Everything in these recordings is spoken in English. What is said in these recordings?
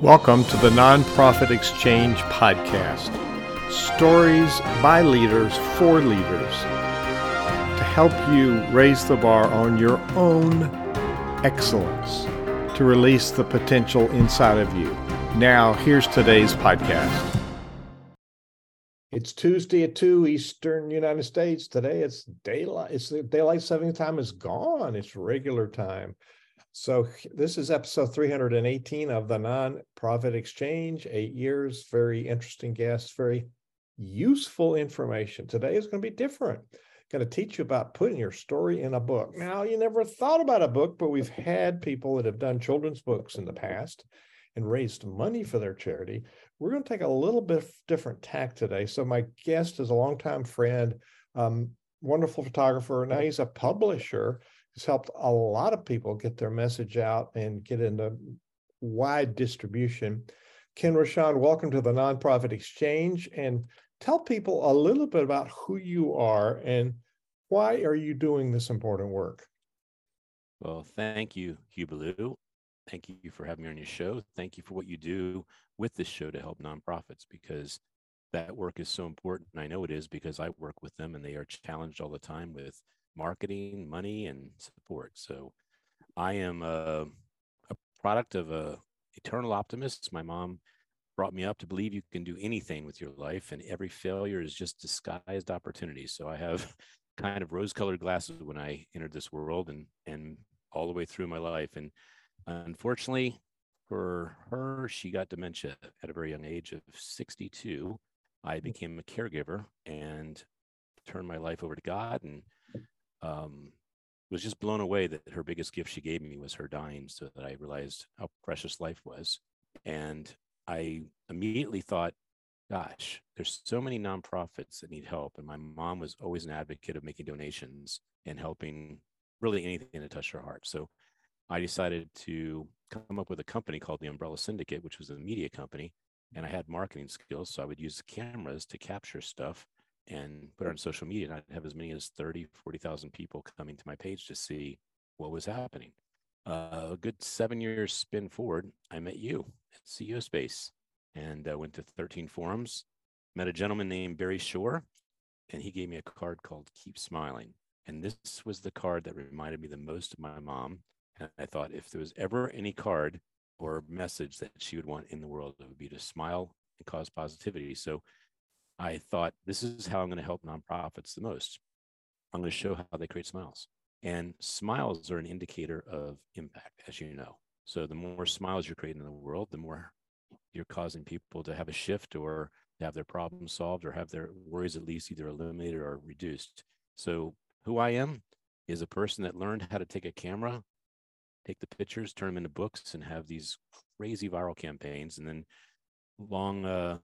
Welcome to the Nonprofit Exchange Podcast. Stories by leaders for leaders to help you raise the bar on your own excellence, to release the potential inside of you. Now, here's today's podcast. It's Tuesday at 2 Eastern United States. Today it's daylight. It's daylight saving time is gone. It's regular time. So this is episode 318 of the Nonprofit Exchange, eight years, very interesting guests, very useful information. Today is going to be different. Going to teach you about putting your story in a book. Now, you never thought about a book, but we've had people that have done children's books in the past and raised money for their charity. We're going to take a little bit different tack today. So my guest is a longtime friend, um, wonderful photographer. Now he's a publisher has helped a lot of people get their message out and get into wide distribution. Ken Rochon, welcome to the Nonprofit Exchange and tell people a little bit about who you are and why are you doing this important work? Well, thank you, Hugh Ballou. Thank you for having me on your show. Thank you for what you do with this show to help nonprofits because that work is so important. I know it is because I work with them and they are challenged all the time with marketing, money, and support. So I am a, a product of a eternal optimist. My mom brought me up to believe you can do anything with your life, and every failure is just disguised opportunity. So I have kind of rose-colored glasses when I entered this world, and and all the way through my life. And unfortunately, for her, she got dementia at a very young age of 62. I became a caregiver and turned my life over to God and um, was just blown away that her biggest gift she gave me was her dying so that I realized how precious life was. And I immediately thought, gosh, there's so many nonprofits that need help. And my mom was always an advocate of making donations and helping really anything to touch her heart. So I decided to come up with a company called the Umbrella Syndicate, which was a media company. And I had marketing skills. So I would use cameras to capture stuff and put it on social media. And I'd have as many as 30, 40,000 people coming to my page to see what was happening. Uh, a good seven years spin forward, I met you at CEO Space and uh, went to 13 forums, met a gentleman named Barry Shore, and he gave me a card called Keep Smiling. And this was the card that reminded me the most of my mom. And I thought if there was ever any card or message that she would want in the world, it would be to smile and cause positivity. So I thought this is how I'm going to help nonprofits the most. I'm going to show how they create smiles. And smiles are an indicator of impact, as you know. So the more smiles you're creating in the world, the more you're causing people to have a shift or have their problems solved or have their worries at least either eliminated or reduced. So who I am is a person that learned how to take a camera, take the pictures, turn them into books, and have these crazy viral campaigns. And then long uh,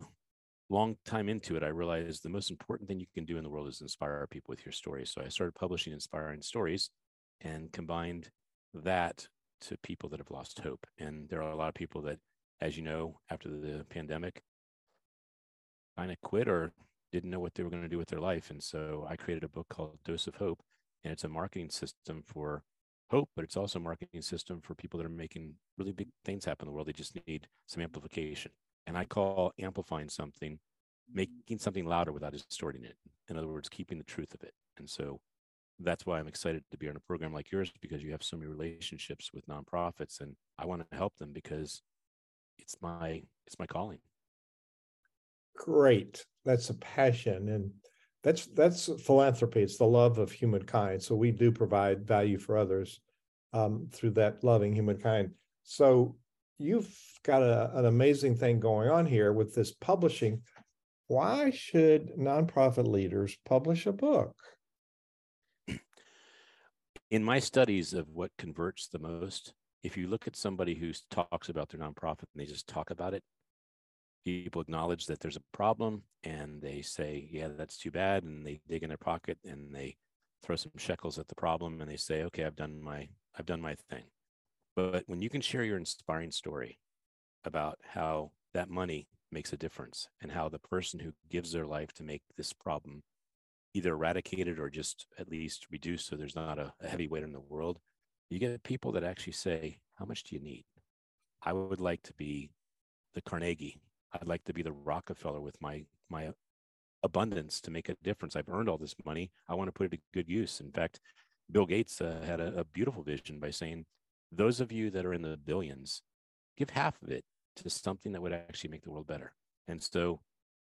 long time into it, I realized the most important thing you can do in the world is inspire people with your stories. So I started publishing inspiring stories and combined that to people that have lost hope. And there are a lot of people that, as you know, after the pandemic, kind of quit or didn't know what they were going to do with their life. And so I created a book called Dose of Hope, and it's a marketing system for hope, but it's also a marketing system for people that are making really big things happen in the world. They just need some amplification. And I call amplifying something, making something louder without distorting it. In other words, keeping the truth of it. And so that's why I'm excited to be on a program like yours because you have so many relationships with nonprofits and I want to help them because it's my it's my calling. Great. That's a passion and that's that's philanthropy. It's the love of humankind. So we do provide value for others um, through that loving humankind. So you've got a, an amazing thing going on here with this publishing. Why should nonprofit leaders publish a book? In my studies of what converts the most, if you look at somebody who talks about their nonprofit and they just talk about it, people acknowledge that there's a problem and they say, yeah, that's too bad. And they dig in their pocket and they throw some shekels at the problem and they say, okay, I've done my, I've done my thing. But when you can share your inspiring story about how that money makes a difference and how the person who gives their life to make this problem either eradicated or just at least reduced so there's not a, a heavy weight in the world, you get people that actually say, How much do you need? I would like to be the Carnegie. I'd like to be the Rockefeller with my my abundance to make a difference. I've earned all this money. I want to put it to good use. In fact, Bill Gates uh, had a, a beautiful vision by saying, those of you that are in the billions, give half of it to something that would actually make the world better. And so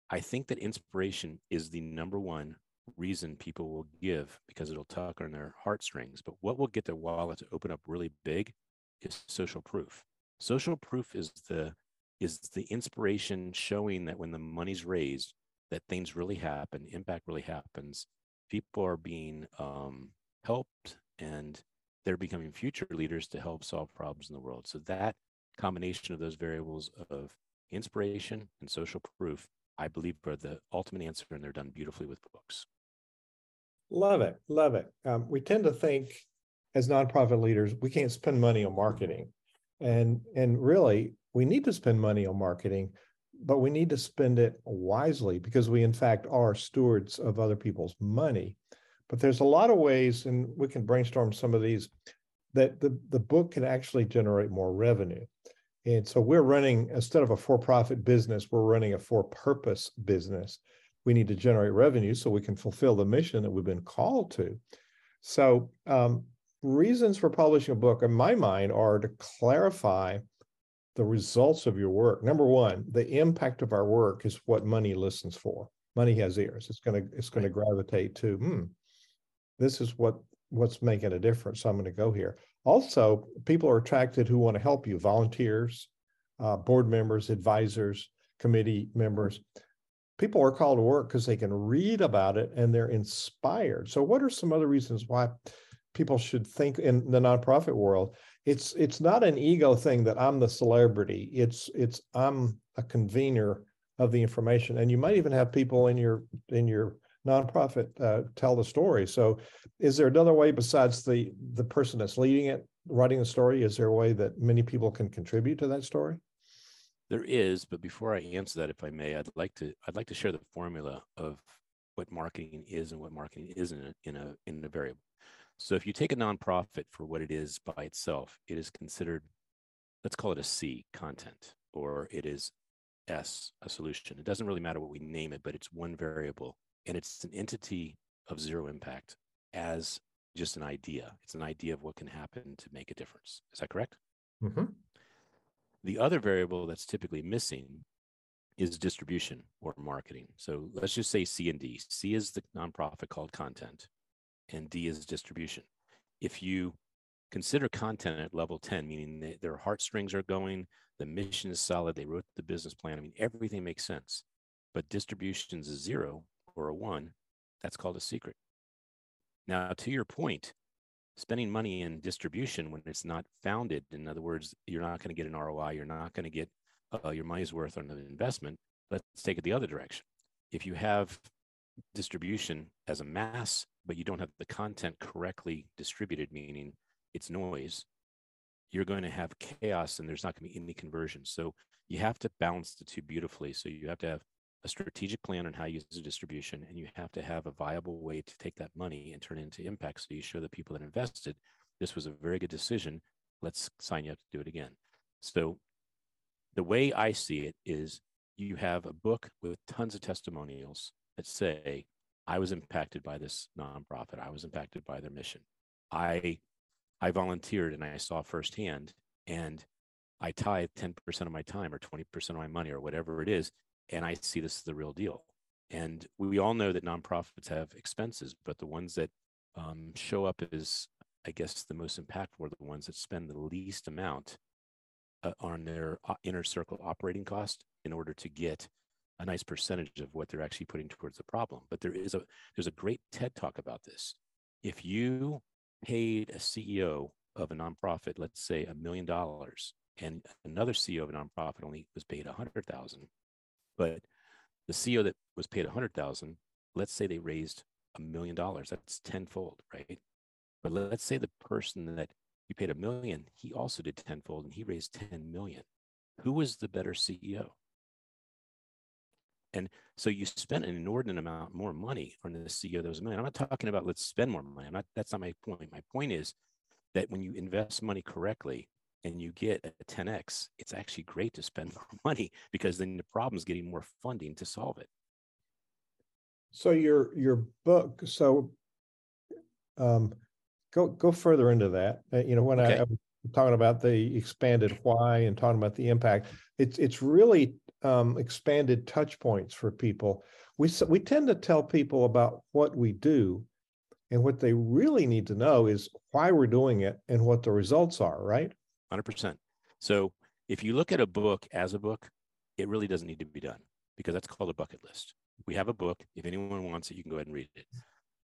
I think that inspiration is the number one reason people will give because it'll tug on their heartstrings. But what will get their wallet to open up really big is social proof. Social proof is the is the inspiration showing that when the money's raised, that things really happen, impact really happens. People are being um, helped and they're becoming future leaders to help solve problems in the world. So that combination of those variables of inspiration and social proof, I believe, are the ultimate answer, and they're done beautifully with books. Love it, love it. Um, we tend to think as nonprofit leaders we can't spend money on marketing, and and really we need to spend money on marketing, but we need to spend it wisely because we in fact are stewards of other people's money. But there's a lot of ways, and we can brainstorm some of these that the, the book can actually generate more revenue. And so we're running, instead of a for profit business, we're running a for purpose business. We need to generate revenue so we can fulfill the mission that we've been called to. So, um, reasons for publishing a book, in my mind, are to clarify the results of your work. Number one, the impact of our work is what money listens for. Money has ears. It's going to it's going to gravitate to. Hmm, this is what what's making a difference. So I'm going to go here. Also, people are attracted who want to help you, volunteers, uh, board members, advisors, committee members. People are called to work because they can read about it and they're inspired. So, what are some other reasons why people should think in the nonprofit world? It's it's not an ego thing that I'm the celebrity. It's it's I'm a convener of the information, and you might even have people in your in your nonprofit uh, tell the story. So, is there another way besides the the person that's leading it, writing the story? Is there a way that many people can contribute to that story? There is, but before I answer that, if I may, I'd like to I'd like to share the formula of what marketing is and what marketing isn't in a in a variable. So, if you take a nonprofit for what it is by itself, it is considered, let's call it a C, content, or it is S, a solution. It doesn't really matter what we name it, but it's one variable and it's an entity of zero impact as just an idea. It's an idea of what can happen to make a difference. Is that correct? Mm-hmm. The other variable that's typically missing is distribution or marketing. So let's just say C and D. C is the nonprofit called content, and D is distribution. If you consider content at level 10, meaning they, their heartstrings are going, the mission is solid, they wrote the business plan, I mean, everything makes sense. But distributions is zero, or a one, that's called a secret. Now, to your point, spending money in distribution when it's not founded, in other words, you're not going to get an ROI, you're not going to get uh, your money's worth on an investment. Let's take it the other direction. If you have distribution as a mass, but you don't have the content correctly distributed, meaning it's noise, you're going to have chaos and there's not going to be any conversion. So you have to balance the two beautifully. So you have to have a strategic plan on how you use the distribution, and you have to have a viable way to take that money and turn it into impact. So you show the people that invested, this was a very good decision. Let's sign you up to do it again. So the way I see it is you have a book with tons of testimonials that say, I was impacted by this nonprofit. I was impacted by their mission. I I volunteered and I saw firsthand and I tithe 10% of my time or 20% of my money or whatever it is and I see this as the real deal. And we all know that nonprofits have expenses, but the ones that um, show up as, I guess, the most impactful are the ones that spend the least amount uh, on their uh, inner circle operating cost in order to get a nice percentage of what they're actually putting towards the problem. But there is a there's a great TED talk about this. If you paid a CEO of a nonprofit, let's say a million dollars, and another CEO of a nonprofit only was paid a hundred thousand, but the CEO that was paid a hundred thousand, let's say they raised a million dollars. That's tenfold, right? But let's say the person that you paid a million, he also did tenfold and he raised 10 million. Who was the better CEO? And so you spent an inordinate amount more money on the CEO that was a million. I'm not talking about let's spend more money. I'm not, that's not my point. My point is that when you invest money correctly, and you get a 10x, it's actually great to spend more money because then the problem is getting more funding to solve it. So your your book, so um, go go further into that. Uh, you know, when okay. I, I was talking about the expanded why and talking about the impact, it's it's really um, expanded touch points for people. We we tend to tell people about what we do, and what they really need to know is why we're doing it and what the results are. Right. Hundred percent. So if you look at a book as a book, it really doesn't need to be done because that's called a bucket list. We have a book. If anyone wants it, you can go ahead and read it.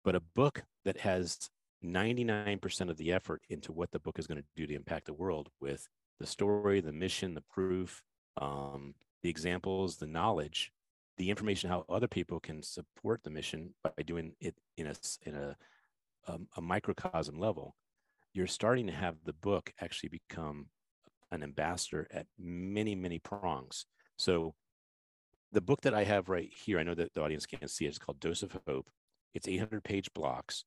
But a book that has 99% of the effort into what the book is going to do to impact the world with the story, the mission, the proof, um, the examples, the knowledge, the information, how other people can support the mission by doing it in a in a um, a microcosm level. You're starting to have the book actually become an ambassador at many many prongs. So the book that I have right here, I know that the audience can't see it. It's called Dose of Hope. It's 800 page blocks.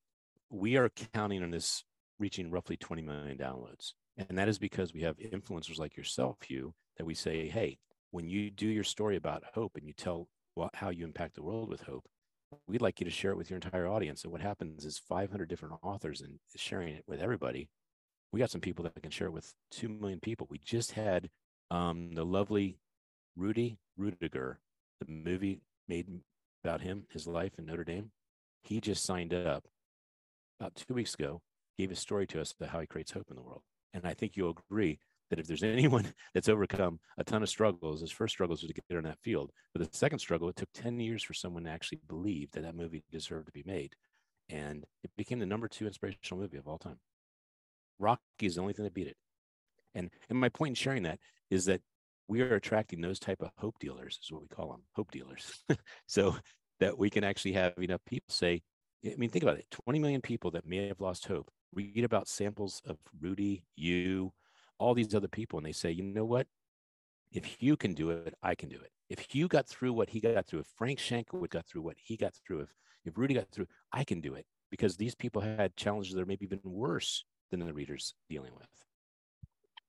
We are counting on this reaching roughly 20 million downloads. And that is because we have influencers like yourself, Hugh, that we say, hey, when you do your story about hope and you tell how you impact the world with hope, we'd like you to share it with your entire audience. And what happens is 500 different authors and sharing it with everybody. We got some people that can share it with 2 million people. We just had um, the lovely Rudy Ruettiger, the movie made about him, his life in Notre Dame. He just signed up about two weeks ago, gave a story to us about how he creates hope in the world. And I think you'll agree that if there's anyone that's overcome a ton of struggles, his first struggles was to get in that field. But the second struggle, it took 10 years for someone to actually believe that that movie deserved to be made. And it became the number two inspirational movie of all time. Rocky is the only thing that beat it. And, and my point in sharing that is that we are attracting those type of hope dealers is what we call them hope dealers so that we can actually have enough people say i mean think about it 20 million people that may have lost hope read about samples of rudy you all these other people and they say you know what if Hugh can do it, I can do it. If Hugh got through what he got through, if Frank Shankwitz got through what he got through, if if Rudy got through, I can do it because these people had challenges that are maybe even worse than the readers dealing with.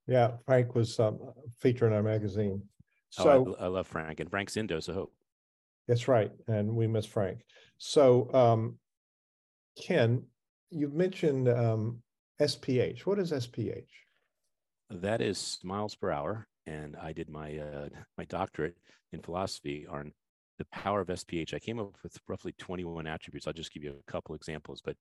Yeah, Frank was um, featured in our magazine. So oh, I, I, love Frank, and Frank's in Dose of Hope. That's right, and we miss Frank. So, um, Ken, you've mentioned um, SPH. What is SPH? That is miles per hour, and I did my uh, my doctorate in philosophy on the power of SPH. I came up with roughly 21 attributes. I'll just give you a couple examples, but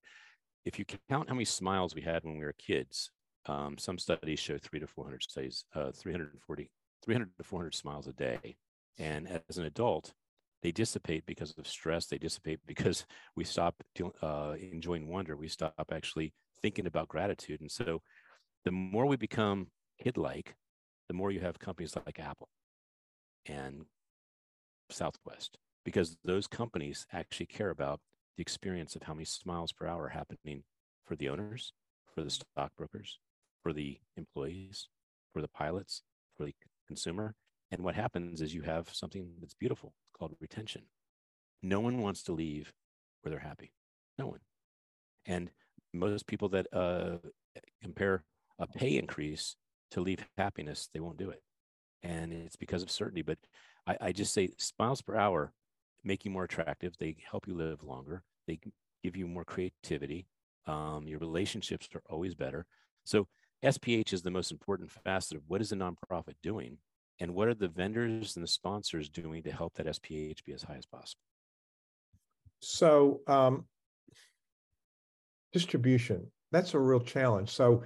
if you count how many smiles we had when we were kids, um, some studies show three to 400 studies, uh, 340, 300 to 400 smiles a day. And as an adult, they dissipate because of stress. They dissipate because we stop uh, enjoying wonder. We stop actually thinking about gratitude. And so the more we become kid like, the more you have companies like Apple and Southwest, because those companies actually care about the experience of how many smiles per hour happening for the owners, for the stockbrokers, for the employees, for the pilots, for the consumer. And what happens is you have something that's beautiful called retention. No one wants to leave where they're happy. No one. And most people that uh, compare a pay increase to leave happiness, they won't do it. And it's because of certainty. But I, I just say smiles per hour make you more attractive. They help you live longer. They give you more creativity. Um, your relationships are always better. So SPH is the most important facet of what is a nonprofit doing and what are the vendors and the sponsors doing to help that SPH be as high as possible? So, um, distribution, that's a real challenge. So,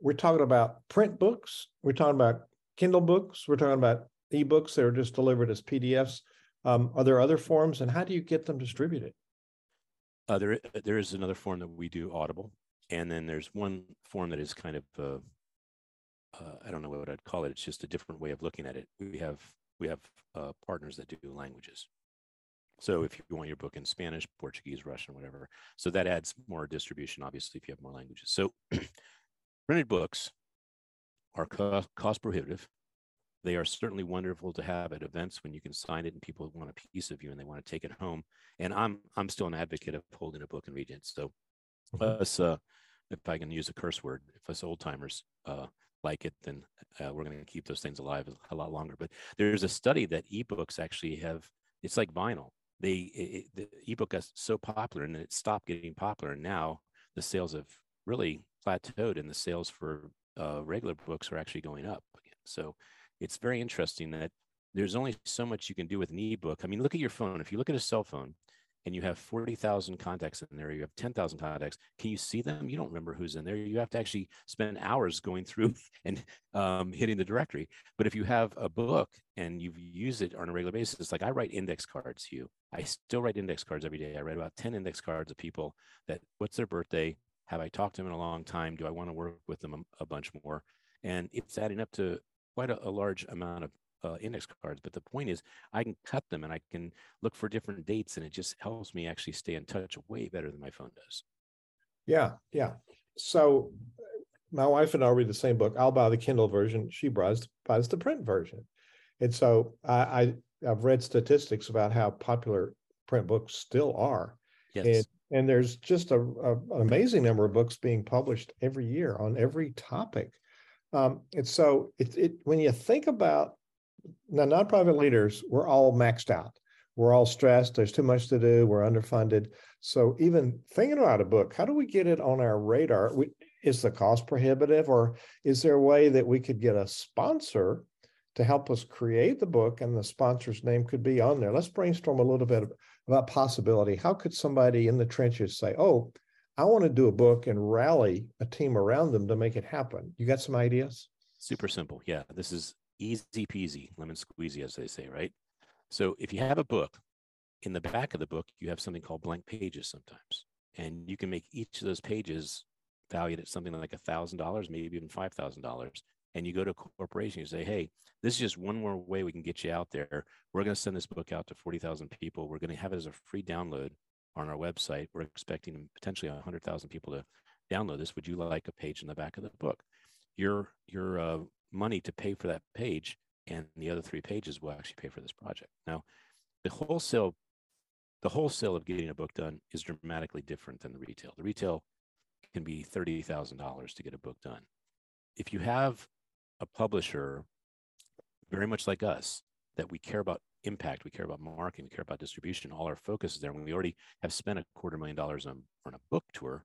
we're talking about print books, we're talking about Kindle books, we're talking about ebooks that are just delivered as PDFs. Um, are there other forms, and how do you get them distributed? Uh, there, there is another form that we do, Audible, and then there's one form that is kind of uh, uh, I don't know what I'd call it. It's just a different way of looking at it. We have we have uh, partners that do languages. So if you want your book in Spanish, Portuguese, Russian, whatever, so that adds more distribution. Obviously, if you have more languages. So printed books are cost, cost prohibitive. They are certainly wonderful to have at events when you can sign it and people want a piece of you and they want to take it home. And I'm I'm still an advocate of holding a book and reading it. So mm-hmm. us uh, if I can use a curse word, if us old timers uh, like it, then uh, we're going to keep those things alive a lot longer. But there's a study that ebooks actually have. It's like vinyl. They it, the ebook got so popular and it stopped getting popular, and now the sales have really plateaued, and the sales for uh, regular books are actually going up again. So it's very interesting that there's only so much you can do with an ebook. I mean, look at your phone. If you look at a cell phone, and you have 40,000 contacts in there, you have 10,000 contacts, can you see them? You don't remember who's in there. You have to actually spend hours going through and um, hitting the directory. But if you have a book and you use it on a regular basis, like I write index cards you. I still write index cards every day. I write about 10 index cards of people that what's their birthday? Have I talked to them in a long time? Do I want to work with them a, a bunch more? And it's adding up to quite a, a large amount of uh, index cards. But the point is, I can cut them and I can look for different dates, and it just helps me actually stay in touch way better than my phone does. Yeah, yeah. So my wife and I read the same book. I'll buy the Kindle version. She buys buys the print version, and so I, I I've read statistics about how popular print books still are. Yes. And, and there's just a, a, an amazing number of books being published every year on every topic. Um, and so it, it, when you think about now nonprofit leaders, we're all maxed out. We're all stressed. There's too much to do. We're underfunded. So even thinking about a book, how do we get it on our radar? We, is the cost prohibitive, or is there a way that we could get a sponsor to help us create the book, and the sponsor's name could be on there? Let's brainstorm a little bit about possibility. How could somebody in the trenches say, "Oh, I want to do a book and rally a team around them to make it happen"? You got some ideas? Super simple. Yeah, this is easy peasy, lemon squeezy, as they say, right? So if you have a book, in the back of the book, you have something called blank pages sometimes. And you can make each of those pages valued at something like a thousand dollars, maybe even five thousand dollars. And you go to a corporation, you say, hey, this is just one more way we can get you out there. We're going to send this book out to 40,000 people. We're going to have it as a free download on our website. We're expecting potentially 100,000 people to download this. Would you like a page in the back of the book? Your your uh, money to pay for that page, and the other three pages will actually pay for this project. Now, the wholesale, the wholesale of getting a book done is dramatically different than the retail. The retail can be thirty thousand dollars to get a book done. If you have a publisher, very much like us, that we care about impact, we care about marketing, we care about distribution. All our focus is there. When we already have spent a quarter million dollars on, on a book tour,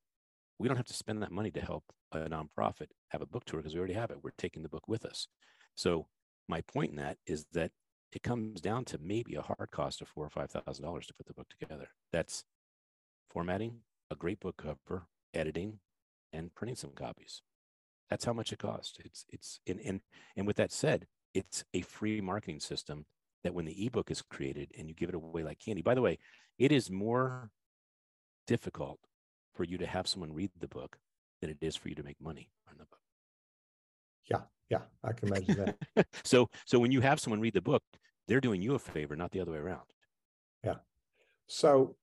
we don't have to spend that money to help a nonprofit have a book tour because we already have it. We're taking the book with us. So my point in that is that it comes down to maybe a hard cost of four or five thousand dollars to put the book together. That's formatting, a great book cover, editing, and printing some copies. That's how much it costs. It's it's and and and with that said, it's a free marketing system that when the ebook is created and you give it away like candy. By the way, it is more difficult for you to have someone read the book than it is for you to make money on the book. Yeah, yeah, I can imagine that. so, so when you have someone read the book, they're doing you a favor, not the other way around. Yeah. So,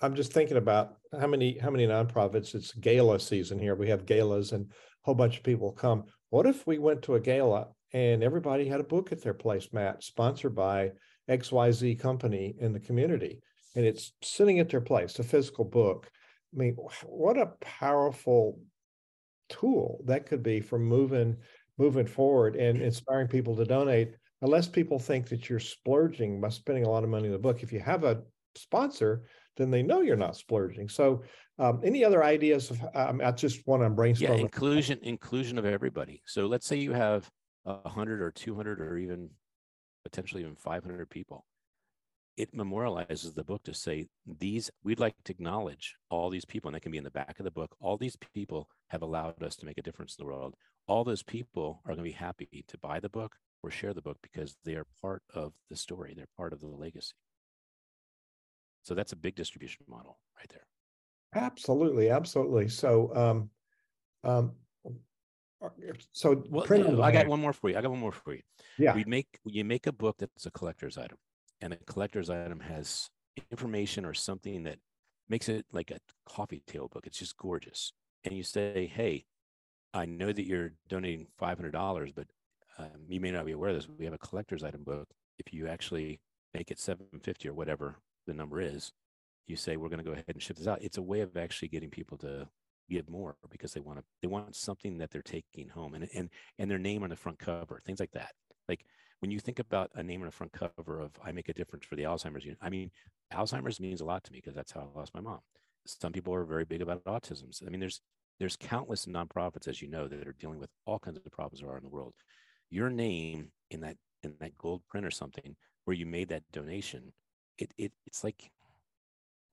I'm just thinking about how many how many nonprofits. It's gala season here. We have galas, and a whole bunch of people come. What if we went to a gala and everybody had a book at their place, Matt, sponsored by XYZ company in the community, and it's sitting at their place, a physical book I mean, what a powerful tool that could be for moving moving forward and inspiring people to donate unless people think that you're splurging by spending a lot of money in the book if you have a sponsor then they know you're not splurging. So um, any other ideas of um, i just want to brainstorm yeah inclusion inclusion of everybody. So let's say you have a 100 or 200 or even potentially even 500 people. It memorializes the book to say these we'd like to acknowledge all these people and that can be in the back of the book. All these people have allowed us to make a difference in the world. All those people are going to be happy to buy the book or share the book because they are part of the story. They're part of the legacy so that's a big distribution model right there absolutely absolutely so um um so well, I got one more for you. I got one more for you. Yeah. We make you make a book that's a collector's item and a collector's item has information or something that makes it like a coffee table book. It's just gorgeous. And you say, hey, I know that you're donating $500, but um, you may not be aware of this. We have a collector's item book. If you actually make it 750 or whatever the number is, you say, we're going to go ahead and ship this out. It's a way of actually getting people to give more because they want to they want something that they're taking home and and and their name on the front cover things like that. Like when you think about a name on the front cover of i make a difference for the alzheimer's unit i mean alzheimer's means a lot to me because that's how i lost my mom. Some people are very big about autism i mean there's there's countless nonprofits as you know that are dealing with all kinds of problems there are in the world. Your name in that in that gold print or something where you made that donation it, it it's like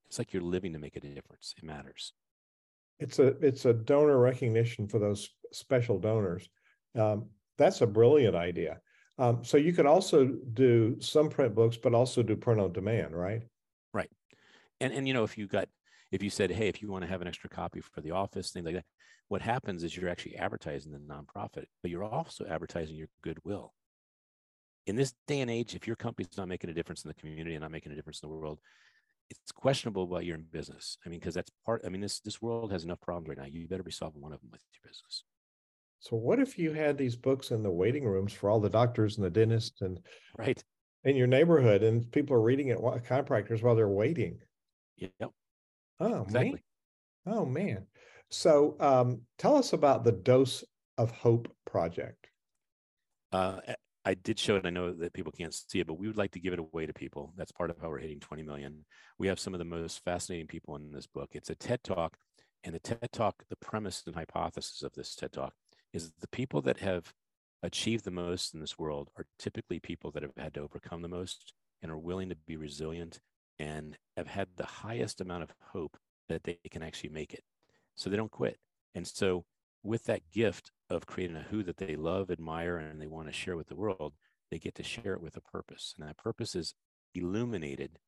it's like you're living to make a difference it matters it's a it's a donor recognition for those special donors. Um, that's a brilliant idea. Um, so you could also do some print books, but also do print on demand, right? Right. And and you know if you got if you said, hey, if you want to have an extra copy for the office, things like that, what happens is you're actually advertising the nonprofit, but you're also advertising your goodwill. In this day and age, if your company's not making a difference in the community and not making a difference in the world, it's questionable why you're in business. I mean, because that's part. I mean, this this world has enough problems right now. You better be solving one of them with your business. So, what if you had these books in the waiting rooms for all the doctors and the dentists and right in your neighborhood, and people are reading it, chiropractors, while they're waiting? Yep. Oh, exactly. Man. Oh man. So, um, tell us about the Dose of Hope project. Uh, I did show it. I know that people can't see it, but we would like to give it away to people. That's part of how we're hitting 20 million. We have some of the most fascinating people in this book. It's a TED Talk, and the TED Talk, the premise and hypothesis of this TED Talk is the people that have achieved the most in this world are typically people that have had to overcome the most and are willing to be resilient and have had the highest amount of hope that they can actually make it. So they don't quit. And so with that gift of creating a who that they love, admire, and they want to share with the world, they get to share it with a purpose. And that purpose is illuminated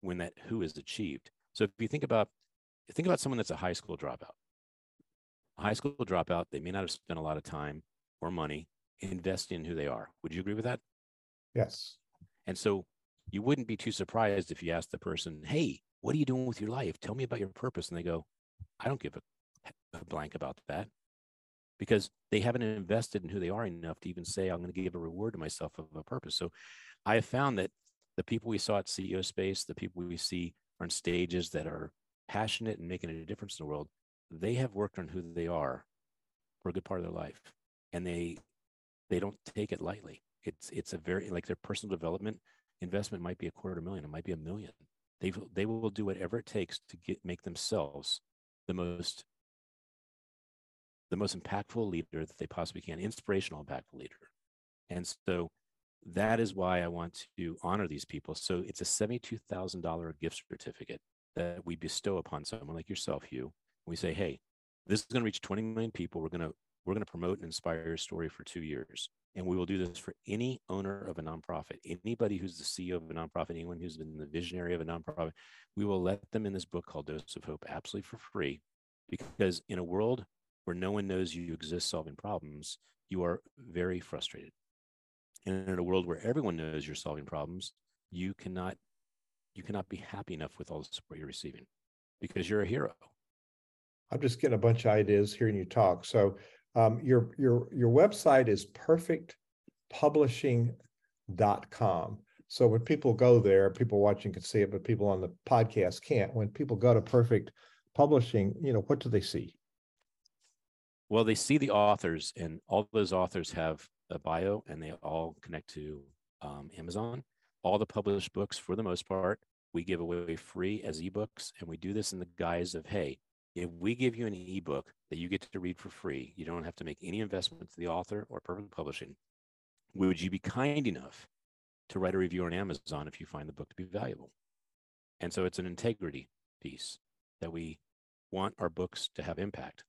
when that who is achieved. So if you think about think about someone that's a high school dropout. A high school dropout, they may not have spent a lot of time or money investing in who they are. Would you agree with that? Yes. And so you wouldn't be too surprised if you asked the person, Hey, what are you doing with your life? Tell me about your purpose. And they go, I don't give a, a blank about that because they haven't invested in who they are enough to even say, I'm going to give a reward to myself of a purpose. So I have found that the people we saw at CEO Space, the people we see on stages that are passionate and making a difference in the world, they have worked on who they are for a good part of their life. And they they don't take it lightly. It's it's a very like their personal development investment might be a quarter million, it might be a million. They they will do whatever it takes to get make themselves the most the most impactful leader that they possibly can, inspirational, impactful leader. And so that is why I want to honor these people. So it's a $72,000 gift certificate that we bestow upon someone like yourself, Hugh. We say, hey, this is going to reach 20 million people. We're going to we're going to promote and inspire your story for two years. And we will do this for any owner of a nonprofit, anybody who's the CEO of a nonprofit, anyone who's been the visionary of a nonprofit. We will let them in this book called Dose of Hope absolutely for free. Because in a world where no one knows you exist solving problems, you are very frustrated. And in a world where everyone knows you're solving problems, you cannot you cannot be happy enough with all the support you're receiving because you're a hero. I'm just getting a bunch of ideas hearing you talk. So um, your your your website is perfectpublishing.com. So when people go there, people watching can see it, but people on the podcast can't. When people go to Perfect Publishing, you know, what do they see? Well, they see the authors, and all those authors have a bio, and they all connect to um, Amazon. All the published books, for the most part, we give away free as ebooks, and we do this in the guise of, hey, if we give you an ebook that you get to read for free, you don't have to make any investment to the author or Perfect Publishing. Would you be kind enough to write a review on Amazon if you find the book to be valuable? And so it's an integrity piece that we want our books to have impact.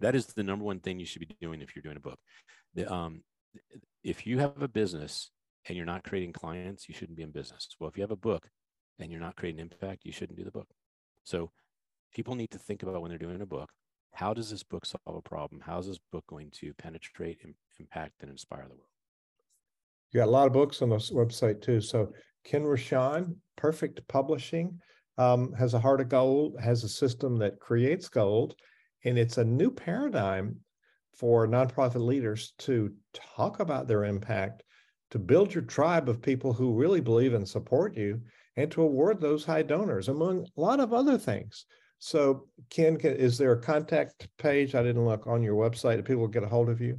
That is the number one thing you should be doing if you're doing a book. The, um, if you have a business and you're not creating clients, you shouldn't be in business. Well, if you have a book and you're not creating impact, you shouldn't do the book. So people need to think about when they're doing a book, how does this book solve a problem? How is this book going to penetrate, impact, and inspire the world? You got a lot of books on this website too. So Ken Rochon, Perfect Publishing, um, has a heart of gold, has a system that creates gold and it's a new paradigm for nonprofit leaders to talk about their impact, to build your tribe of people who really believe and support you, and to award those high donors, among a lot of other things. So, Ken, is there a contact page? I didn't look on your website. People get a hold of you.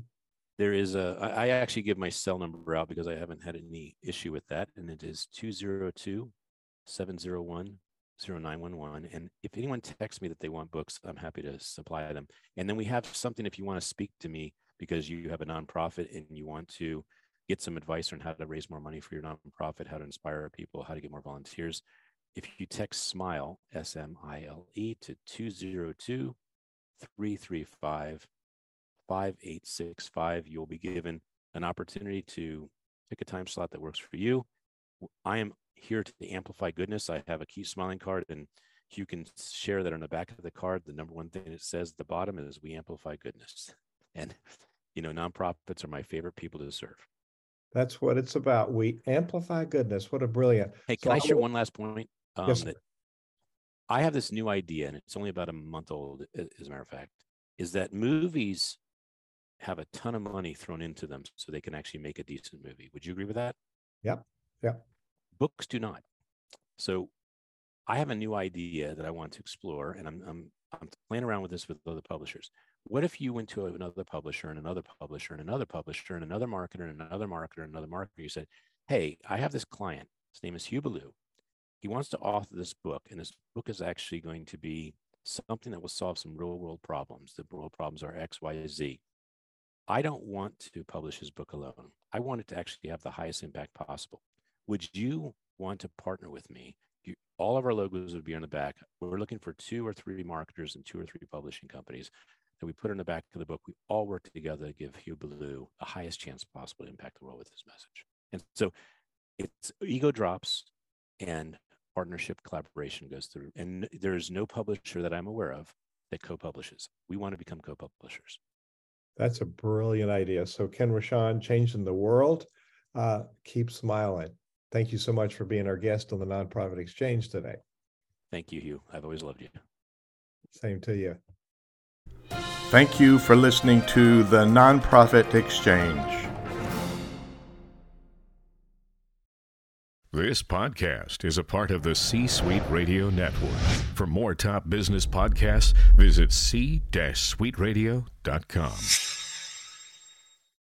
There is a. I actually give my cell number out because I haven't had any issue with that, and it is 202 701 0911. And if anyone texts me that they want books, I'm happy to supply them. And then we have something if you want to speak to me because you have a nonprofit and you want to get some advice on how to raise more money for your nonprofit, how to inspire people, how to get more volunteers. If you text SMILE, S M I L E, to 202 335 5865, you'll be given an opportunity to pick a time slot that works for you. I am here to amplify goodness. I have a keep smiling card, and you can share that on the back of the card. The number one thing it says at the bottom is we amplify goodness. And, you know, nonprofits are my favorite people to serve. That's what it's about. We amplify goodness. What a brilliant. Hey, can so I share one last point? Um, yes, I have this new idea, and it's only about a month old, as a matter of fact, is that movies have a ton of money thrown into them so they can actually make a decent movie. Would you agree with that? Yep. Yep. Books do not. So I have a new idea that I want to explore, and I'm, I'm, I'm playing around with this with other publishers. What if you went to another publisher and another publisher and another publisher and another marketer and another marketer and another marketer? You said, Hey, I have this client. His name is Hugh Ballou. He wants to author this book, and this book is actually going to be something that will solve some real world problems. The real problems are X, Y, Z. I don't want to publish his book alone. I want it to actually have the highest impact possible. Would you want to partner with me? You, all of our logos would be on the back. We're looking for two or three marketers and two or three publishing companies that we put in the back of the book. We all work together to give Hugh Ballou the highest chance possible to impact the world with this message. And so it's ego drops and partnership collaboration goes through. And there's no publisher that I'm aware of that co-publishes. We want to become co-publishers. That's a brilliant idea. So Ken Rochon, changing the world. Uh, keep smiling. Thank you so much for being our guest on the Nonprofit Exchange today. Thank you, Hugh. I've always loved you. Same to you. Thank you for listening to the Nonprofit Exchange. This podcast is a part of the C Suite Radio Network. For more top business podcasts, visit c-suiteradio.com.